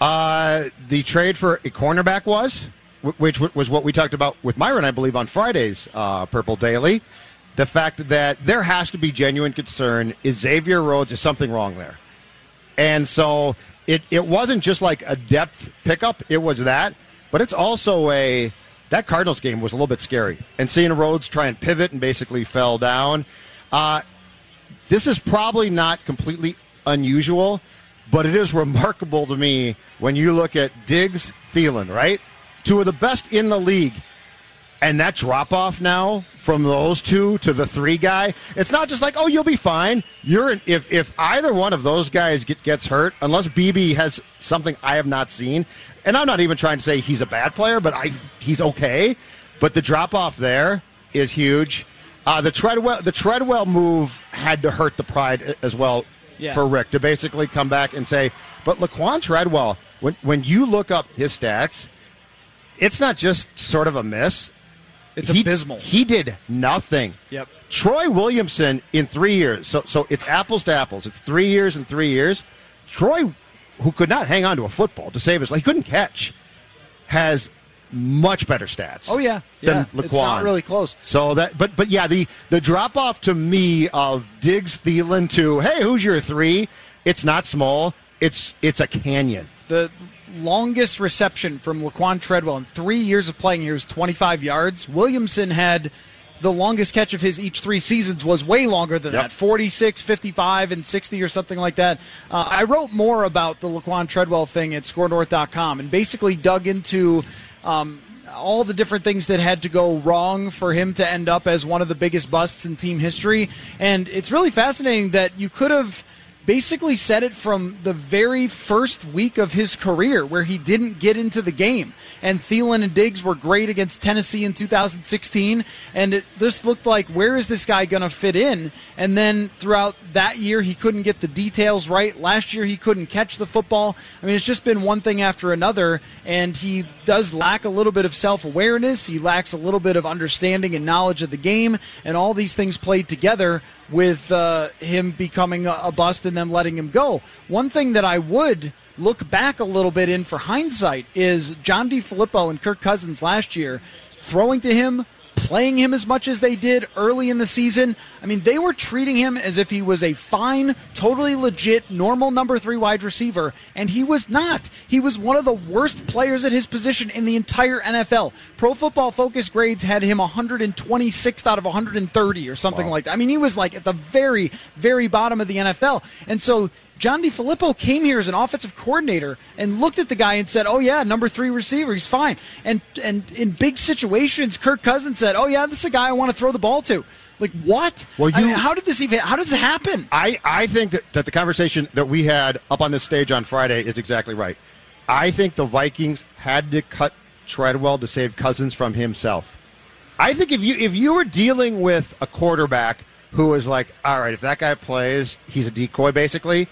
Uh, the trade for a cornerback was, which was what we talked about with Myron, I believe, on Friday's uh, Purple Daily. The fact that there has to be genuine concern is Xavier Rhodes is something wrong there, and so it it wasn't just like a depth pickup; it was that, but it's also a that Cardinals game was a little bit scary, and seeing Rhodes try and pivot and basically fell down. Uh, this is probably not completely unusual, but it is remarkable to me when you look at Diggs, Thielen, right? Two of the best in the league. And that drop off now from those two to the three guy, it's not just like, oh, you'll be fine. You're if if either one of those guys get, gets hurt, unless Beebe has something I have not seen, and I'm not even trying to say he's a bad player, but I he's okay. But the drop off there is huge. Uh, the Treadwell the Treadwell move had to hurt the pride as well Yeah. for Rick to basically come back and say, but Laquon Treadwell, when when you look up his stats, it's not just sort of a miss. It's he, abysmal. He did nothing. Yep. Troy Williamson in three years. So so it's apples to apples. It's three years and three years. Troy, who could not hang on to a football to save his life, he couldn't catch, has much better stats. Oh yeah, than yeah. Laquon. It's not really close. So that, but but yeah, the the drop off to me of Diggs Thielen to hey, who's your three? It's not small. It's it's a canyon. The longest reception from Laquon Treadwell in three years of playing here was 25 yards. Williamson had the longest catch of his each three seasons was way longer than Yep. that 46, 55, and 60 or something like that. Uh, I wrote more about the Laquon Treadwell thing at skornorth.com and basically dug into. Um, all the different things that had to go wrong for him to end up as one of the biggest busts in team history. And it's really fascinating that you could have basically said it from the very first week of his career where he didn't get into the game. And Thielen and Diggs were great against Tennessee in 2016. And it just looked like, where is this guy going to fit in? And then throughout that year, he couldn't get the details right. Last year, he couldn't catch the football. I mean, it's just been one thing after another. And he does lack a little bit of self awareness. He lacks a little bit of understanding and knowledge of the game. And all these things played together with uh, him becoming a, a bust and them letting him go. One thing that I would look back a little bit in for hindsight is John DeFilippo and Kirk Cousins last year throwing to him, playing him as much as they did early in the season. I mean, they were treating him as if he was a fine, totally legit, normal number three wide receiver, and he was not. He was one of the worst players at his position in the entire NFL. Pro Football Focus grades had him 126th out of 130 or something like that. I mean, he was like at the very, very bottom of the NFL. And so John DeFilippo came here as an offensive coordinator and looked at the guy and said, "Oh yeah, number three receiver, he's fine." And and in big situations, Kirk Cousins said, "Oh yeah, this is a guy I want to throw the ball to." Like what? Well, I mean, how did this even? How does this happen? I, I think that, that the conversation that we had up on this stage on Friday is exactly right. I think the Vikings had to cut Treadwell to save Cousins from himself. I think if you if you were dealing with a quarterback who was like, all right, if that guy plays, he's a decoy basically.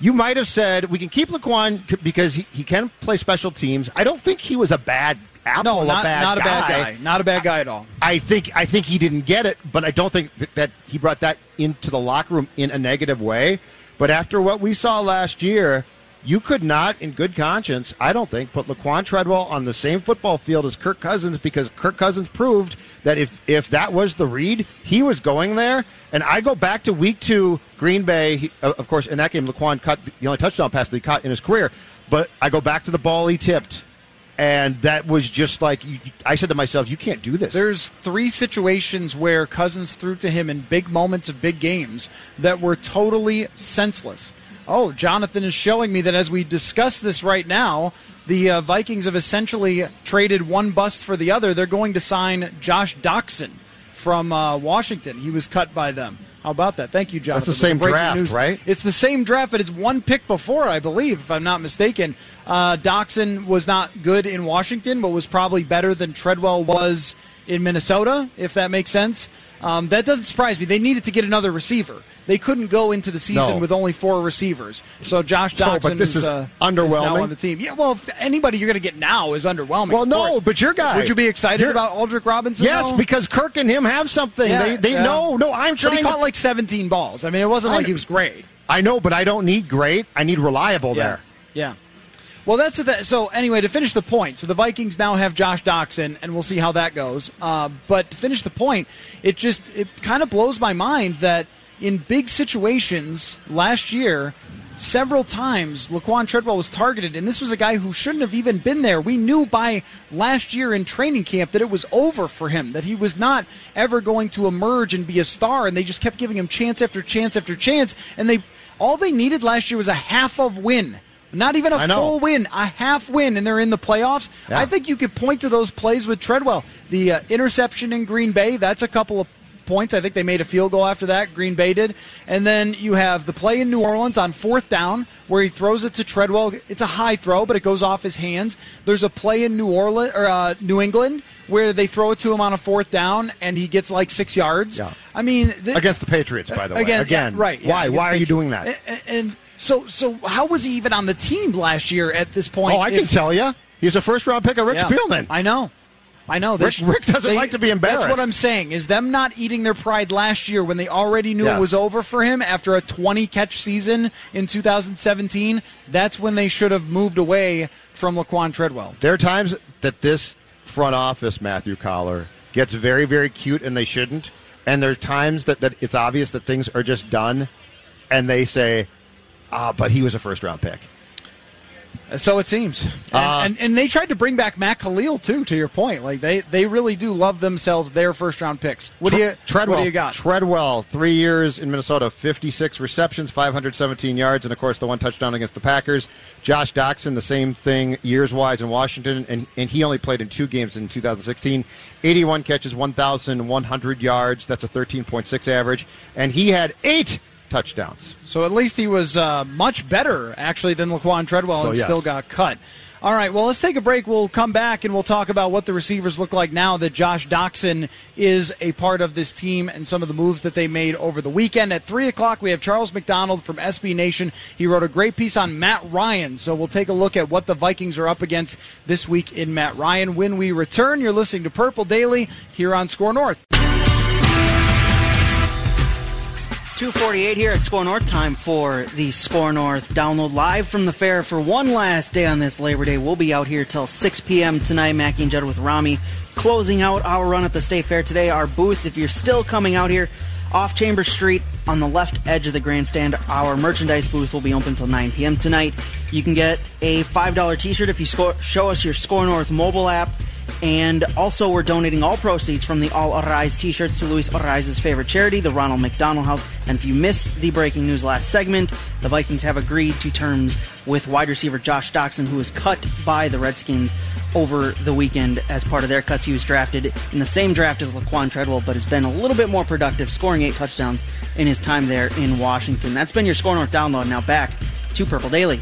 You might have said we can keep Laquon because he, he can play special teams. I don't think he was a bad apple, No, a not, bad not a guy. bad guy. Not a bad guy at all. I think I think he didn't get it, but I don't think that, that he brought that into the locker room in a negative way. But after what we saw last year, you could not, in good conscience, I don't think, put Laquon Treadwell on the same football field as Kirk Cousins because Kirk Cousins proved that if if that was the read, he was going there. And I go back to week two, Green Bay. He, uh, of course, in that game, Laquon cut the only touchdown pass that he caught in his career. But I go back to the ball he tipped. And that was just like I said to myself, "You can't do this." There's three situations where Cousins threw to him in big moments of big games that were totally senseless. Oh, Jonathan is showing me that as we discuss this right now, the uh, Vikings have essentially traded one bust for the other. They're going to sign Josh Doctson from uh, Washington. He was cut by them. How about that? Thank you, Jonathan. That's the same draft, news. right? It's the same draft, but it's one pick before, I believe, if I'm not mistaken. Uh, Doctson was not good in Washington, but was probably better than Treadwell was in Minnesota, if that makes sense. Um, that doesn't surprise me. They needed to get another receiver. They couldn't go into the season No. with only four receivers. So Josh No, Doctson but this is uh, underwhelming. now on the team. Yeah, well, anybody you're going to get now is underwhelming. Well, no, but your guy. Would you be excited You're- about Aldrick Robinson? Yes, because Kirk and him have something. Yeah, they they yeah. no no. I'm But he to- caught like 17 balls. I mean, it wasn't I like he was great. I know, but I don't need great. I need reliable there. Yeah. Well, that's the th- so. Anyway, to finish the point, so the Vikings now have Josh Doctson, and we'll see how that goes. Uh, but to finish the point, it just it kind of blows my mind that in big situations last year, several times Laquon Treadwell was targeted, and this was a guy who shouldn't have even been there. We knew by last year in training camp that it was over for him, that he was not ever going to emerge and be a star, and they just kept giving him chance after chance after chance, and they all they needed last year was a half of win. Not even a full win, a half win, and they're in the playoffs. Yeah. I think you could point to those plays with Treadwell. The uh, interception in Green Bay, that's a couple of points. I think they made a field goal after that. Green Bay did. And then you have the play in New Orleans on fourth down where he throws it to Treadwell. It's a high throw, but it goes off his hands. There's a play in New Orleans or uh, New England where they throw it to him on a fourth down and he gets like six yards. Yeah. I mean, th- Against the Patriots, by the way. Again, Again, yeah, right? yeah, Why? against Why are you doing that? And, and so, so how was he even on the team last year at this point? Oh, I can tell you. He's a first round pick of Rick yeah, Spielman. I know. I know. They Rick- Rick doesn't like to be embarrassed. That's what I'm saying. Is them not eating their pride last year when they already knew Yes. it was over for him after a 20 catch season in 2017. That's when they should have moved away from Laquon Treadwell. There are times that this front office, Matthew Coller, gets very, very cute and they shouldn't. And there are times that, that it's obvious that things are just done and they say, ah, but he was a first round pick. So it seems, and, Uh, and and they tried to bring back Matt Kalil too. To your point, like they they really do love themselves their first round picks. What do you Treadwell, What do you got? Treadwell, three years in Minnesota, 56 receptions, 517 yards, and of course the one touchdown against the Packers. Josh Doxson, the same thing years wise in Washington, and, and he only played in two games in 2016. 81 catches, 1,100 yards. That's a 13.6 average, and he had eight touchdowns. So at least he was uh, much better, actually, than Laquon Treadwell So, and yes. still got cut. All right, well, let's take a break. We'll come back and we'll talk about what the receivers look like now that Josh Doctson is a part of this team and some of the moves that they made over the weekend. At 3 o'clock, we have Charles McDonald from SB Nation. He wrote a great piece on Matt Ryan, so we'll take a look at what the Vikings are up against this week in Matt Ryan. When we return, you're listening to Purple Daily here on SKOR North. 248 here at SKOR North. Time for the SKOR North download live from the fair for one last day on this Labor Day. We'll be out here till 6 p.m. tonight. Mackie and Judd with Rami closing out our run at the State Fair today. Our booth, if you're still coming out here off Chamber Street on the left edge of the grandstand, our merchandise booth will be open till 9 p.m. tonight. You can get a $5 t shirt if you score, show us your SKOR North mobile app. And also, we're donating all proceeds from the All Arise t shirts to Luis Arise's favorite charity, the Ronald McDonald House. And if you missed the breaking news last segment, the Vikings have agreed to terms with wide receiver Josh Doctson, who was cut by the Redskins over the weekend as part of their cuts. He was drafted in the same draft as Laquon Treadwell, but has been a little bit more productive, scoring eight touchdowns in his time there in Washington. That's been your SKOR North download. Now back to Purple Daily.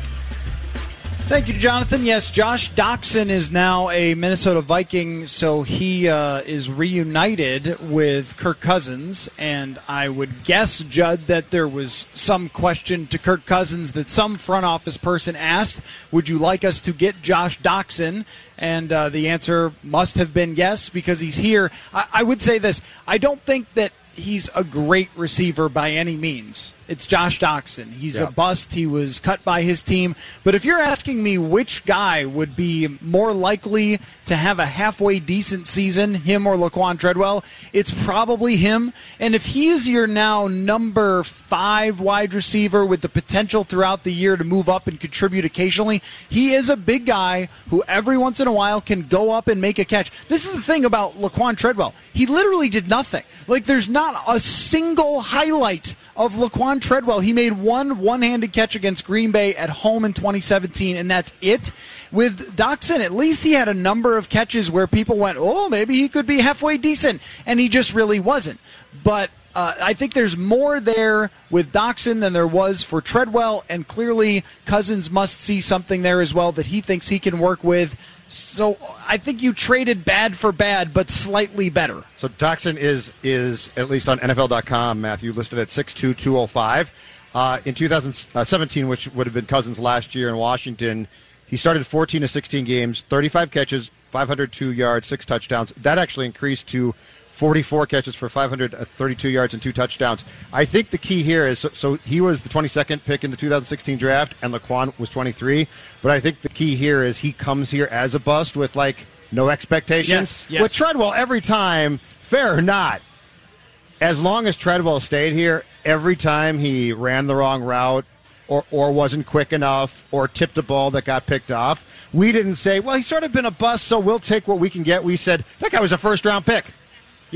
Thank you, Jonathan. Yes, Josh Doctson is now a Minnesota Viking, so he uh, is reunited with Kirk Cousins. And I would guess, Judd, that there was some question to Kirk Cousins that some front office person asked, Would you like us to get Josh Doctson? And uh, the answer must have been yes, because he's here. I, I would say this I don't think that he's a great receiver by any means. It's Josh Doctson. He's Yeah. a bust. He was cut by his team. But if you're asking me which guy would be more likely to have a halfway decent season, him or Laquon Treadwell, it's probably him. And if he is your now number five wide receiver with the potential throughout the year to move up and contribute occasionally, he is a big guy who every once in a while can go up and make a catch. This is the thing about Laquon Treadwell. He literally did nothing. Like there's not a single highlight of Laquan Treadwell. He made one one-handed catch against Green Bay at home in 2017, and that's it. With Doctson, at least he had a number of catches where people went, "Oh, maybe he could be halfway decent," and he just really wasn't. But uh, I think there's more there with Doctson than there was for Treadwell, and clearly Cousins must see something there as well that he thinks he can work with. So I think you traded bad for bad, but slightly better. So Doctson is is at least on NFL.com, Matthew listed at six two two oh five. Uh, in 2017, which would have been Cousins last year in Washington, he started 14 to 16 games, 35 catches, 502 yards, six touchdowns. That actually increased to 44 catches for 532 yards and two touchdowns. I think the key here is so, so, he was the 22nd pick in the 2016 draft, and Laquon was 23. But I think the key here is he comes here as a bust with like no expectations. Yes, yes. With Treadwell, every time, fair or not, as long as Treadwell stayed here, every time he ran the wrong route or, or wasn't quick enough or tipped a ball that got picked off, we didn't say, well, he's sort of been a bust, so we'll take what we can get. We said, that guy was a first round pick.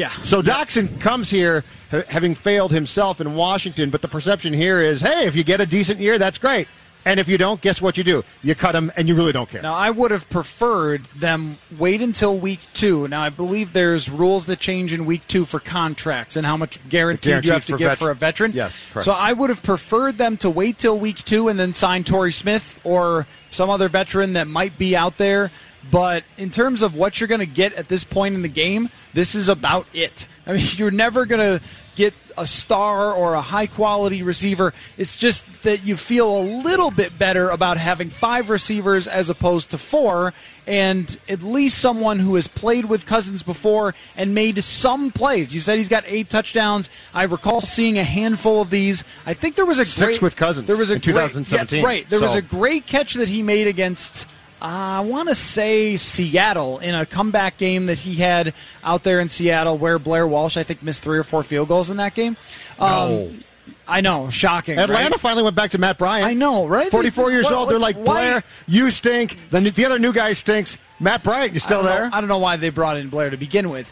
Yeah. So Doctson comes here ha- having failed himself in Washington, but the perception here is, hey, if you get a decent year, that's great. And if you don't, guess what you do? You cut him, and you really don't care. Now, I would have preferred them wait until week two. Now, I believe there's rules that change in week two for contracts and how much guaranteed you have to give vet- for a veteran. Yes, correct. So I would have preferred them to wait till week two and then sign Torrey Smith or some other veteran that might be out there. But in terms of what you're going to get at this point in the game, this is about it. I mean, you're never going to get a star or a high quality receiver. It's just that you feel a little bit better about having five receivers as opposed to four, and at least someone who has played with Cousins before and made some plays. You said he's got eight touchdowns. I recall seeing a handful of these. I think there was a Six great, with Cousins There was a in great- 2017. yeah, right. There was a great catch that he made against. I want to say Seattle in a comeback game that he had out there in Seattle, where Blair Walsh I think missed three or four field goals in that game. Um, I know, shocking. Atlanta right? finally went back to Matt Bryant. I know, right? 44 years What- old. They're like, why- Blair, you stink. The, the other new guy stinks. Matt Bryant, you still I there? Know, I don't know why they brought in Blair to begin with.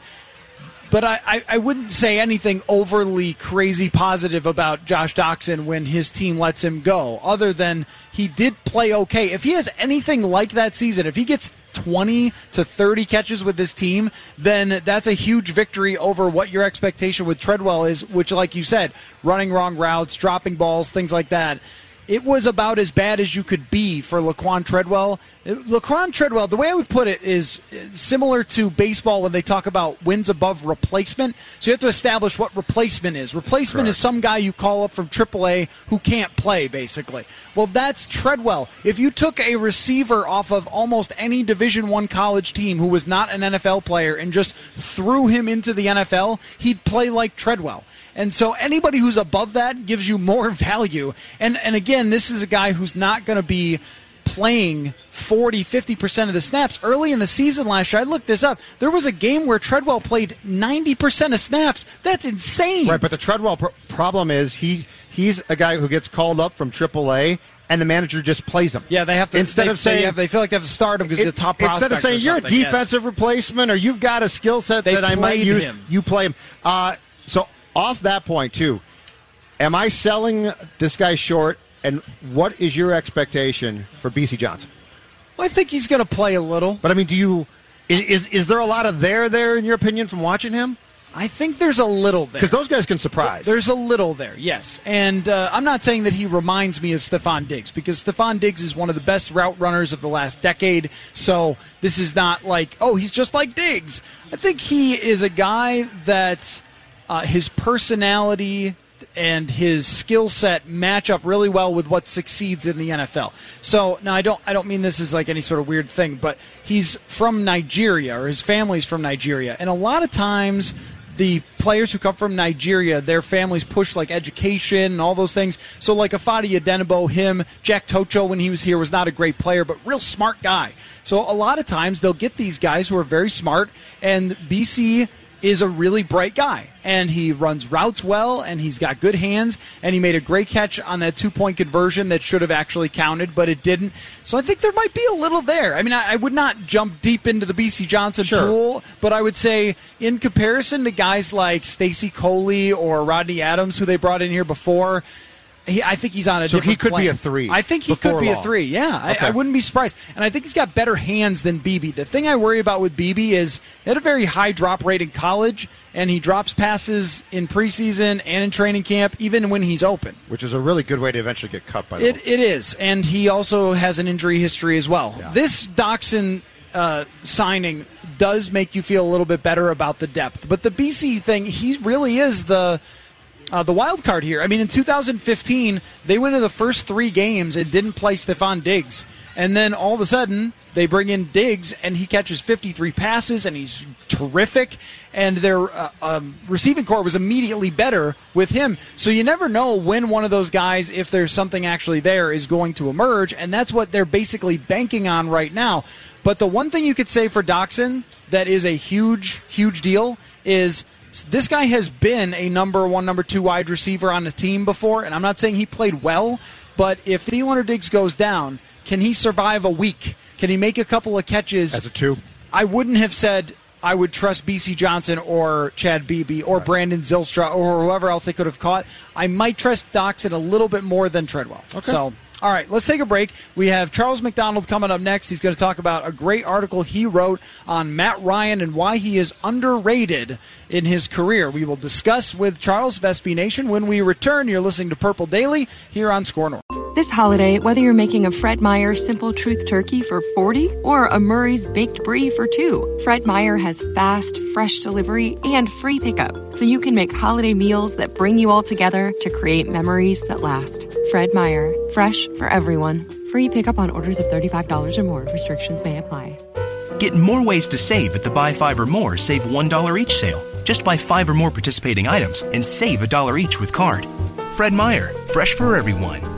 But I, I, I wouldn't say anything overly crazy positive about Josh Doctson when his team lets him go, other than he did play okay. If he has anything like that season, if he gets 20 to 30 catches with this team, then that's a huge victory over what your expectation with Treadwell is, which, like you said, running wrong routes, dropping balls, things like that. It was about as bad as you could be for Laquon Treadwell. Laquon Treadwell, the way I would put it is uh, similar to baseball when they talk about wins above replacement. So you have to establish what replacement is. Replacement is some guy you call up from AAA who can't play, basically. Well, that's Treadwell. If you took a receiver off of almost any Division One college team who was not an NFL player and just threw him into the NFL, he'd play like Treadwell. And so anybody who's above that gives you more value. And and again, this is a guy who's not going to be playing 40, 50% of the snaps. Early in the season last year, I looked this up. There was a game where Treadwell played 90% of snaps. That's insane. Right, but the Treadwell pr- problem is he he's a guy who gets called up from AAA, and the manager just plays him. yeah, they have to instead they, of saying they, have, they feel like they have to start him because he's a top prospect. instead of saying you're a something, yes. defensive replacement or you've got a skill set that I might use, him. you play him. Uh, so off that point too, am I selling this guy short? And what is your expectation for Bisi Johnson? Well, I think he's going to play a little. But I mean, do you is is, there a lot of there there in your opinion from watching him? I think there's a little there. Because those guys can surprise. There's a little there, yes. And uh, I'm not saying that he reminds me of Stefon Diggs because Stefon Diggs is one of the best route runners of the last decade. So this is not like, oh, he's just like Diggs. I think he is a guy that uh, his personality and his skill set match up really well with what succeeds in the NFL. So now I don't I don't mean this is like any sort of weird thing, but he's from Nigeria or his family's from Nigeria, and a lot of times the players who come from Nigeria, their families push like education and all those things. So like Ifeadi Odenigbo, him, Jack Tocho when he was here was not a great player, but real smart guy. So a lot of times they'll get these guys who are very smart, and Bisi is a really bright guy and he runs routes well and he's got good hands and he made a great catch on that two point conversion that should have actually counted but it didn't so i think there might be a little there i mean i, I would not jump deep into the bisi johnson Sure. pool but i would say in comparison to guys like stacy coley or rodney adams who they brought in here before he, I think he's on a So he different could be a three I think he could be a three. Yeah, I, Okay. I wouldn't be surprised. And I think he's got better hands than Beebe. The thing I worry about with Beebe is he had a very high drop rate in college, and he drops passes in preseason and in training camp, even when he's open. which is a really good way to eventually get cut by the It, it is, and he also has an injury history as well. Yeah. This Doctson uh, signing does make you feel a little bit better about the depth. But the Bisi thing, he really is the uh, the wild card here. I mean, in 2015, they went in the first three games and didn't play Stefon Diggs. And then all of a sudden, they bring in Diggs, and he catches 53 passes, and he's terrific. And their uh, um, receiving corps was immediately better with him. So you never know when one of those guys, if there's something actually there, is going to emerge. And that's what they're basically banking on right now. But the one thing you could say for Doctson that is a huge, huge deal is this guy has been a number one, number two wide receiver on a team before, and I'm not saying he played well, but if Thielen or Diggs goes down, can he survive a week? Can he make a couple of catches? As a two. I wouldn't have said I would trust Bisi Johnson or Chad Beebe or right. Brandon Zylstra or whoever else they could have caught. I might trust Doctson a little bit more than Treadwell. Okay. So all right, let's take a break. We have Charles McDonald coming up next. He's going to talk about a great article he wrote on Matt Ryan and why he is underrated in his career. We will discuss with Charles SB Nation when we return. You're listening to Purple Daily here on SKOR North. This holiday, whether you're making a Fred Meyer Simple Truth Turkey for 40 or a Murray's Baked Brie for two, Fred Meyer has fast, fresh delivery and free pickup, so you can make holiday meals that bring you all together to create memories that last. Fred Meyer, fresh for everyone. Free pickup on orders of $35 or more. Restrictions may apply. Get more ways to save at the Buy Five or More Save $1 each sale. Just buy five or more participating items and save a dollar each with card. Fred Meyer, fresh for everyone.